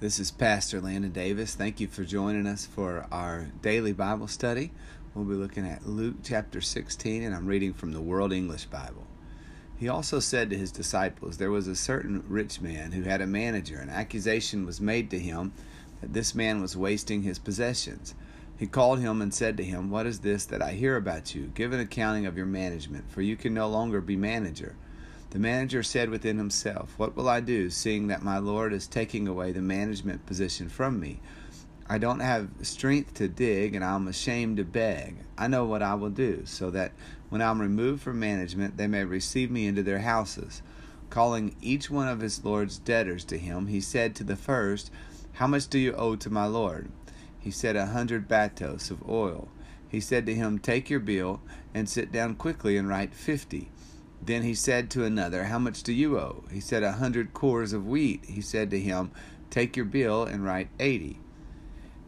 This is Pastor Landon Davis. Thank you for joining us for our daily Bible study. We'll be looking at Luke chapter 16, and I'm reading from the World English Bible. He also said to his disciples, There was a certain rich man who had a manager. An accusation was made to him that this man was wasting his possessions. He called him and said to him, What is this that I hear about you? Give an accounting of your management, for you can no longer be manager. The manager said within himself, What will I do, seeing that my Lord is taking away the management position from me? I don't have strength to dig, and I'm ashamed to beg. I know what I will do, so that when I'm removed from management, they may receive me into their houses. Calling each one of his Lord's debtors to him, he said to the first, How much do you owe to my Lord? He said, A hundred batos of oil. He said to him, Take your bill, and sit down quickly and write fifty. Then he said to another, How much do you owe? He said, A hundred cors of wheat. He said to him, Take your bill and write eighty.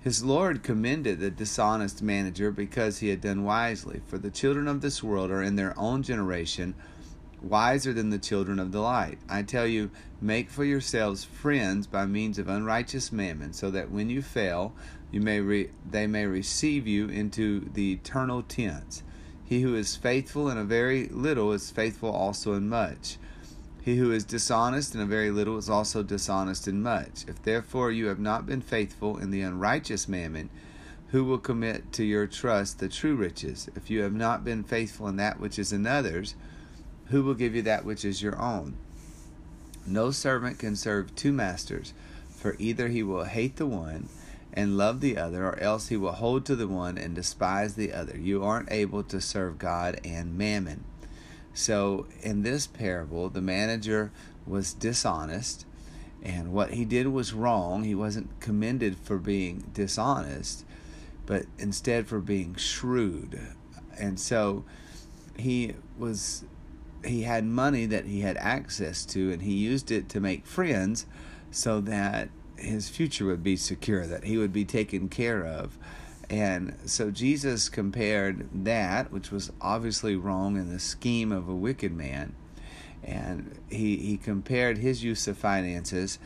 His Lord commended the dishonest manager because he had done wisely. For the children of this world are in their own generation wiser than the children of the light. I tell you, make for yourselves friends by means of unrighteous mammon, so that when you fail, you may re- they may receive you into the eternal tents. He who is faithful in a very little is faithful also in much. He who is dishonest in a very little is also dishonest in much. If therefore you have not been faithful in the unrighteous mammon, who will commit to your trust the true riches? If you have not been faithful in that which is another's, who will give you that which is your own? No servant can serve two masters, for either he will hate the one and love the other, or else he will hold to the one and despise the other. You aren't able to serve God and mammon. So, in this parable, the manager was dishonest, and what he did was wrong. He wasn't commended for being dishonest, but instead for being shrewd. And so, he was he had money that he had access to and he used it to make friends so that his future would be secure, that he would be taken care of. And so Jesus compared that, which was obviously wrong in the scheme of a wicked man, and he, he compared his use of finances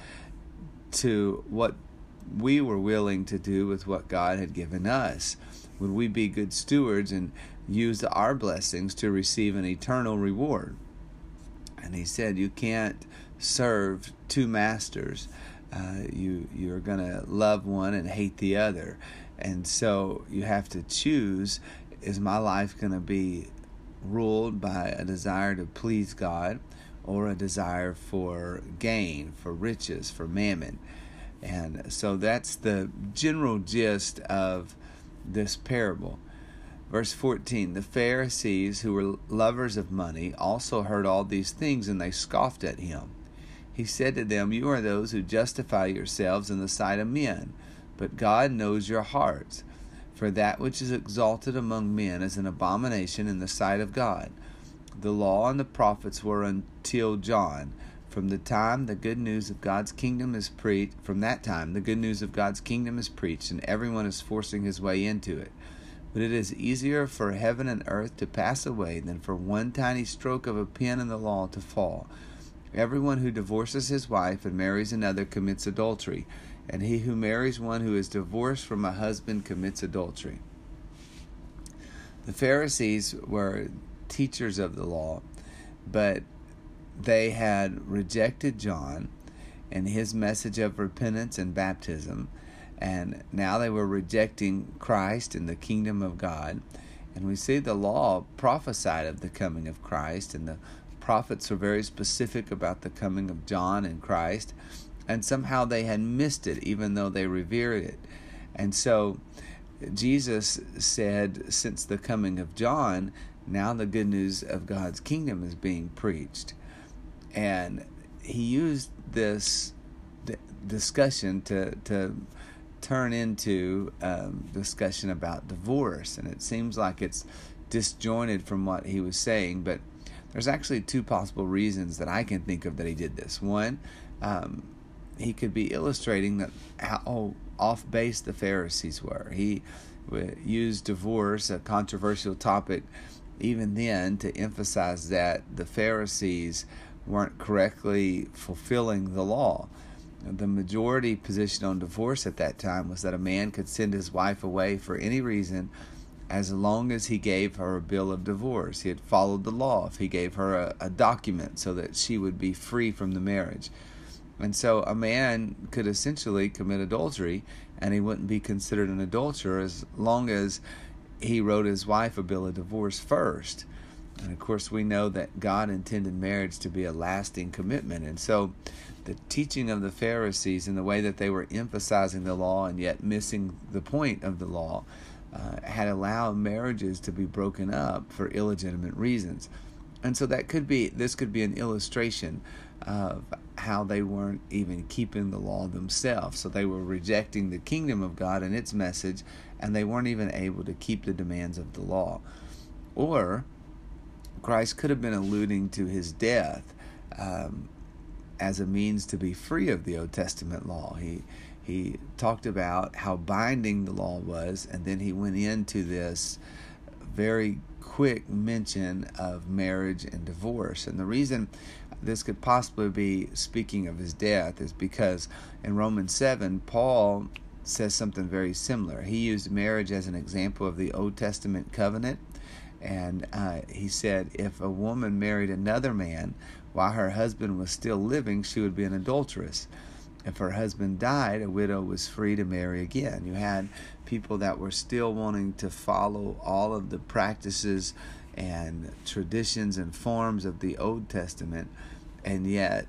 to what we were willing to do with what God had given us. Would we be good stewards and use our blessings to receive an eternal reward? And he said, You can't serve two masters uh, you you're gonna love one and hate the other, and so you have to choose: is my life gonna be ruled by a desire to please God, or a desire for gain, for riches, for mammon? And so that's the general gist of this parable. Verse 14 The Pharisees, who were lovers of money, also heard all these things, and they scoffed at him. He said to them, You are those who justify yourselves in the sight of men, but God knows your hearts. For that which is exalted among men is an abomination in the sight of God. The law and the prophets were until John. From the time the good news of God's kingdom is preached, from that time the good news of God's kingdom is preached, and everyone is forcing his way into it. But it is easier for heaven and earth to pass away than for one tiny stroke of a pen in the law to fall. Everyone who divorces his wife and marries another commits adultery, and he who marries one who is divorced from a husband commits adultery. The Pharisees were teachers of the law, but they had rejected John and his message of repentance and baptism, and now they were rejecting Christ and the kingdom of God. And we see the law prophesied of the coming of Christ, and the prophets were very specific about the coming of John and Christ, and somehow they had missed it, even though they revered it. And so Jesus said, since the coming of John, now the good news of God's kingdom is being preached. And he used this discussion to, to turn into um, discussion about divorce. And it seems like it's disjointed from what he was saying, but there's actually two possible reasons that I can think of that he did this. One, um, he could be illustrating that how off base the Pharisees were. He used divorce, a controversial topic, even then to emphasize that the Pharisees weren't correctly fulfilling the law. The majority position on divorce at that time was that a man could send his wife away for any reason as long as he gave her a bill of divorce. He had followed the law. If he gave her a, a document so that she would be free from the marriage. And so a man could essentially commit adultery and he wouldn't be considered an adulterer as long as he wrote his wife a bill of divorce first. And of course, we know that God intended marriage to be a lasting commitment. And so, the teaching of the Pharisees and the way that they were emphasizing the law and yet missing the point of the law uh, had allowed marriages to be broken up for illegitimate reasons. And so, that could be this could be an illustration of how they weren't even keeping the law themselves. So, they were rejecting the kingdom of God and its message, and they weren't even able to keep the demands of the law. Or, Christ could have been alluding to his death um, as a means to be free of the Old Testament law. He he talked about how binding the law was, and then he went into this very quick mention of marriage and divorce. And the reason this could possibly be speaking of his death is because in Romans 7, Paul says something very similar. He used marriage as an example of the Old Testament covenant and uh, he said, if a woman married another man while her husband was still living, she would be an adulteress. If her husband died, a widow was free to marry again. You had people that were still wanting to follow all of the practices and traditions and forms of the Old Testament, and yet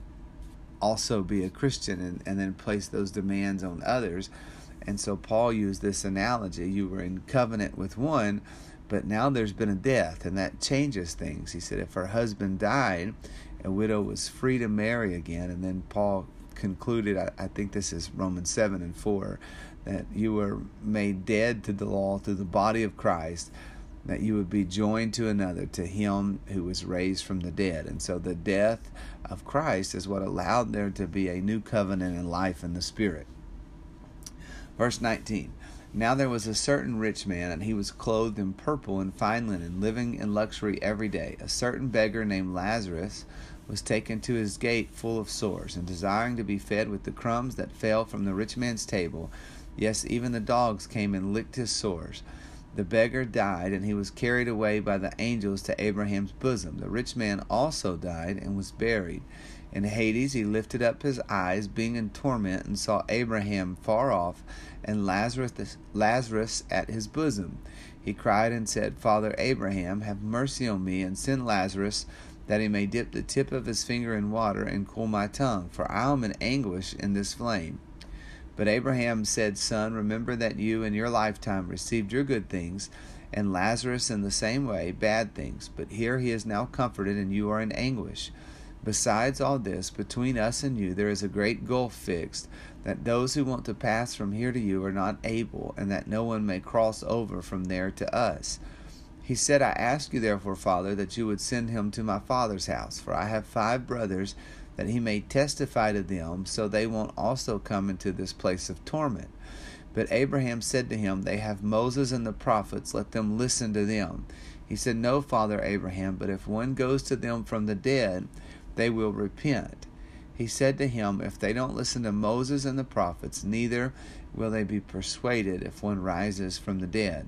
also be a Christian and, and then place those demands on others. And so Paul used this analogy you were in covenant with one but now there's been a death, and that changes things. He said if her husband died, a widow was free to marry again. And then Paul concluded, I, I think this is Romans 7 and 4, that you were made dead to the law through the body of Christ, that you would be joined to another, to him who was raised from the dead. And so the death of Christ is what allowed there to be a new covenant in life in the Spirit. Verse 19 now there was a certain rich man, and he was clothed in purple and fine linen, living in luxury every day. A certain beggar named Lazarus was taken to his gate full of sores, and desiring to be fed with the crumbs that fell from the rich man's table. Yes, even the dogs came and licked his sores. The beggar died, and he was carried away by the angels to Abraham's bosom. The rich man also died and was buried. In Hades he lifted up his eyes, being in torment, and saw Abraham far off, and Lazarus, Lazarus at his bosom. He cried and said, Father Abraham, have mercy on me, and send Lazarus, that he may dip the tip of his finger in water and cool my tongue, for I am in anguish in this flame. But Abraham said, Son, remember that you in your lifetime received your good things, and Lazarus in the same way bad things. But here he is now comforted, and you are in anguish. Besides all this, between us and you there is a great gulf fixed, that those who want to pass from here to you are not able, and that no one may cross over from there to us. He said, I ask you therefore, Father, that you would send him to my father's house, for I have five brothers, that he may testify to them, so they won't also come into this place of torment. But Abraham said to him, They have Moses and the prophets, let them listen to them. He said, No, Father Abraham, but if one goes to them from the dead, they will repent. He said to him, If they don't listen to Moses and the prophets, neither will they be persuaded if one rises from the dead.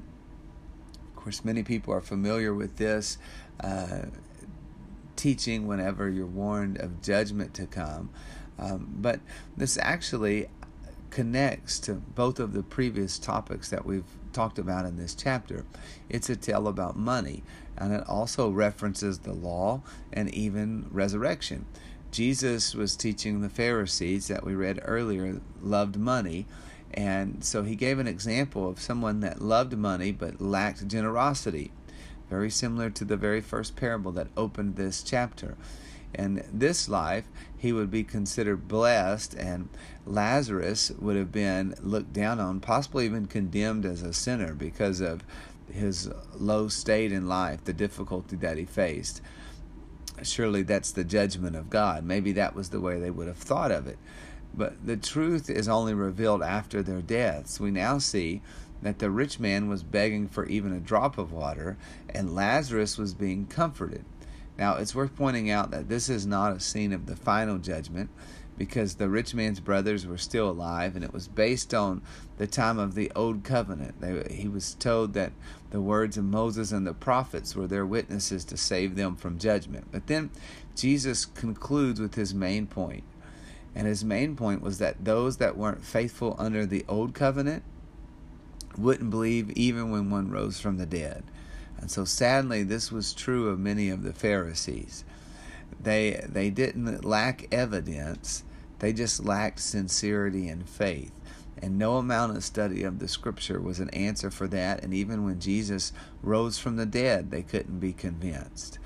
Course, many people are familiar with this uh, teaching whenever you're warned of judgment to come. Um, but this actually connects to both of the previous topics that we've talked about in this chapter. It's a tale about money, and it also references the law and even resurrection. Jesus was teaching the Pharisees that we read earlier loved money, and so he gave an example of someone that loved money but lacked generosity, very similar to the very first parable that opened this chapter. In this life, he would be considered blessed, and Lazarus would have been looked down on, possibly even condemned as a sinner because of his low state in life, the difficulty that he faced. Surely that's the judgment of God. Maybe that was the way they would have thought of it. But the truth is only revealed after their deaths. We now see that the rich man was begging for even a drop of water, and Lazarus was being comforted. Now, it's worth pointing out that this is not a scene of the final judgment because the rich man's brothers were still alive, and it was based on the time of the Old Covenant. They, he was told that the words of Moses and the prophets were their witnesses to save them from judgment. But then Jesus concludes with his main point. And his main point was that those that weren't faithful under the Old Covenant wouldn't believe even when one rose from the dead. And so sadly, this was true of many of the Pharisees. They, they didn't lack evidence, they just lacked sincerity and faith. And no amount of study of the scripture was an answer for that. And even when Jesus rose from the dead, they couldn't be convinced.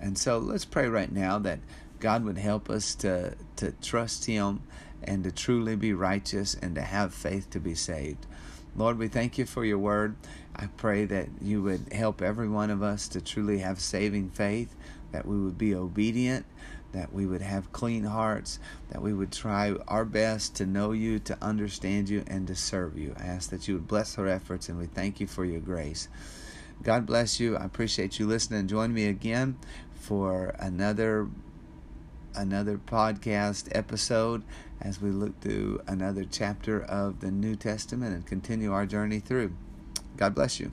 And so let's pray right now that God would help us to, to trust Him and to truly be righteous and to have faith to be saved. Lord, we thank you for your word. I pray that you would help every one of us to truly have saving faith, that we would be obedient, that we would have clean hearts, that we would try our best to know you, to understand you, and to serve you. I ask that you would bless our efforts, and we thank you for your grace. God bless you. I appreciate you listening. Join me again for another another podcast episode as we look through another chapter of the New Testament and continue our journey through. God bless you.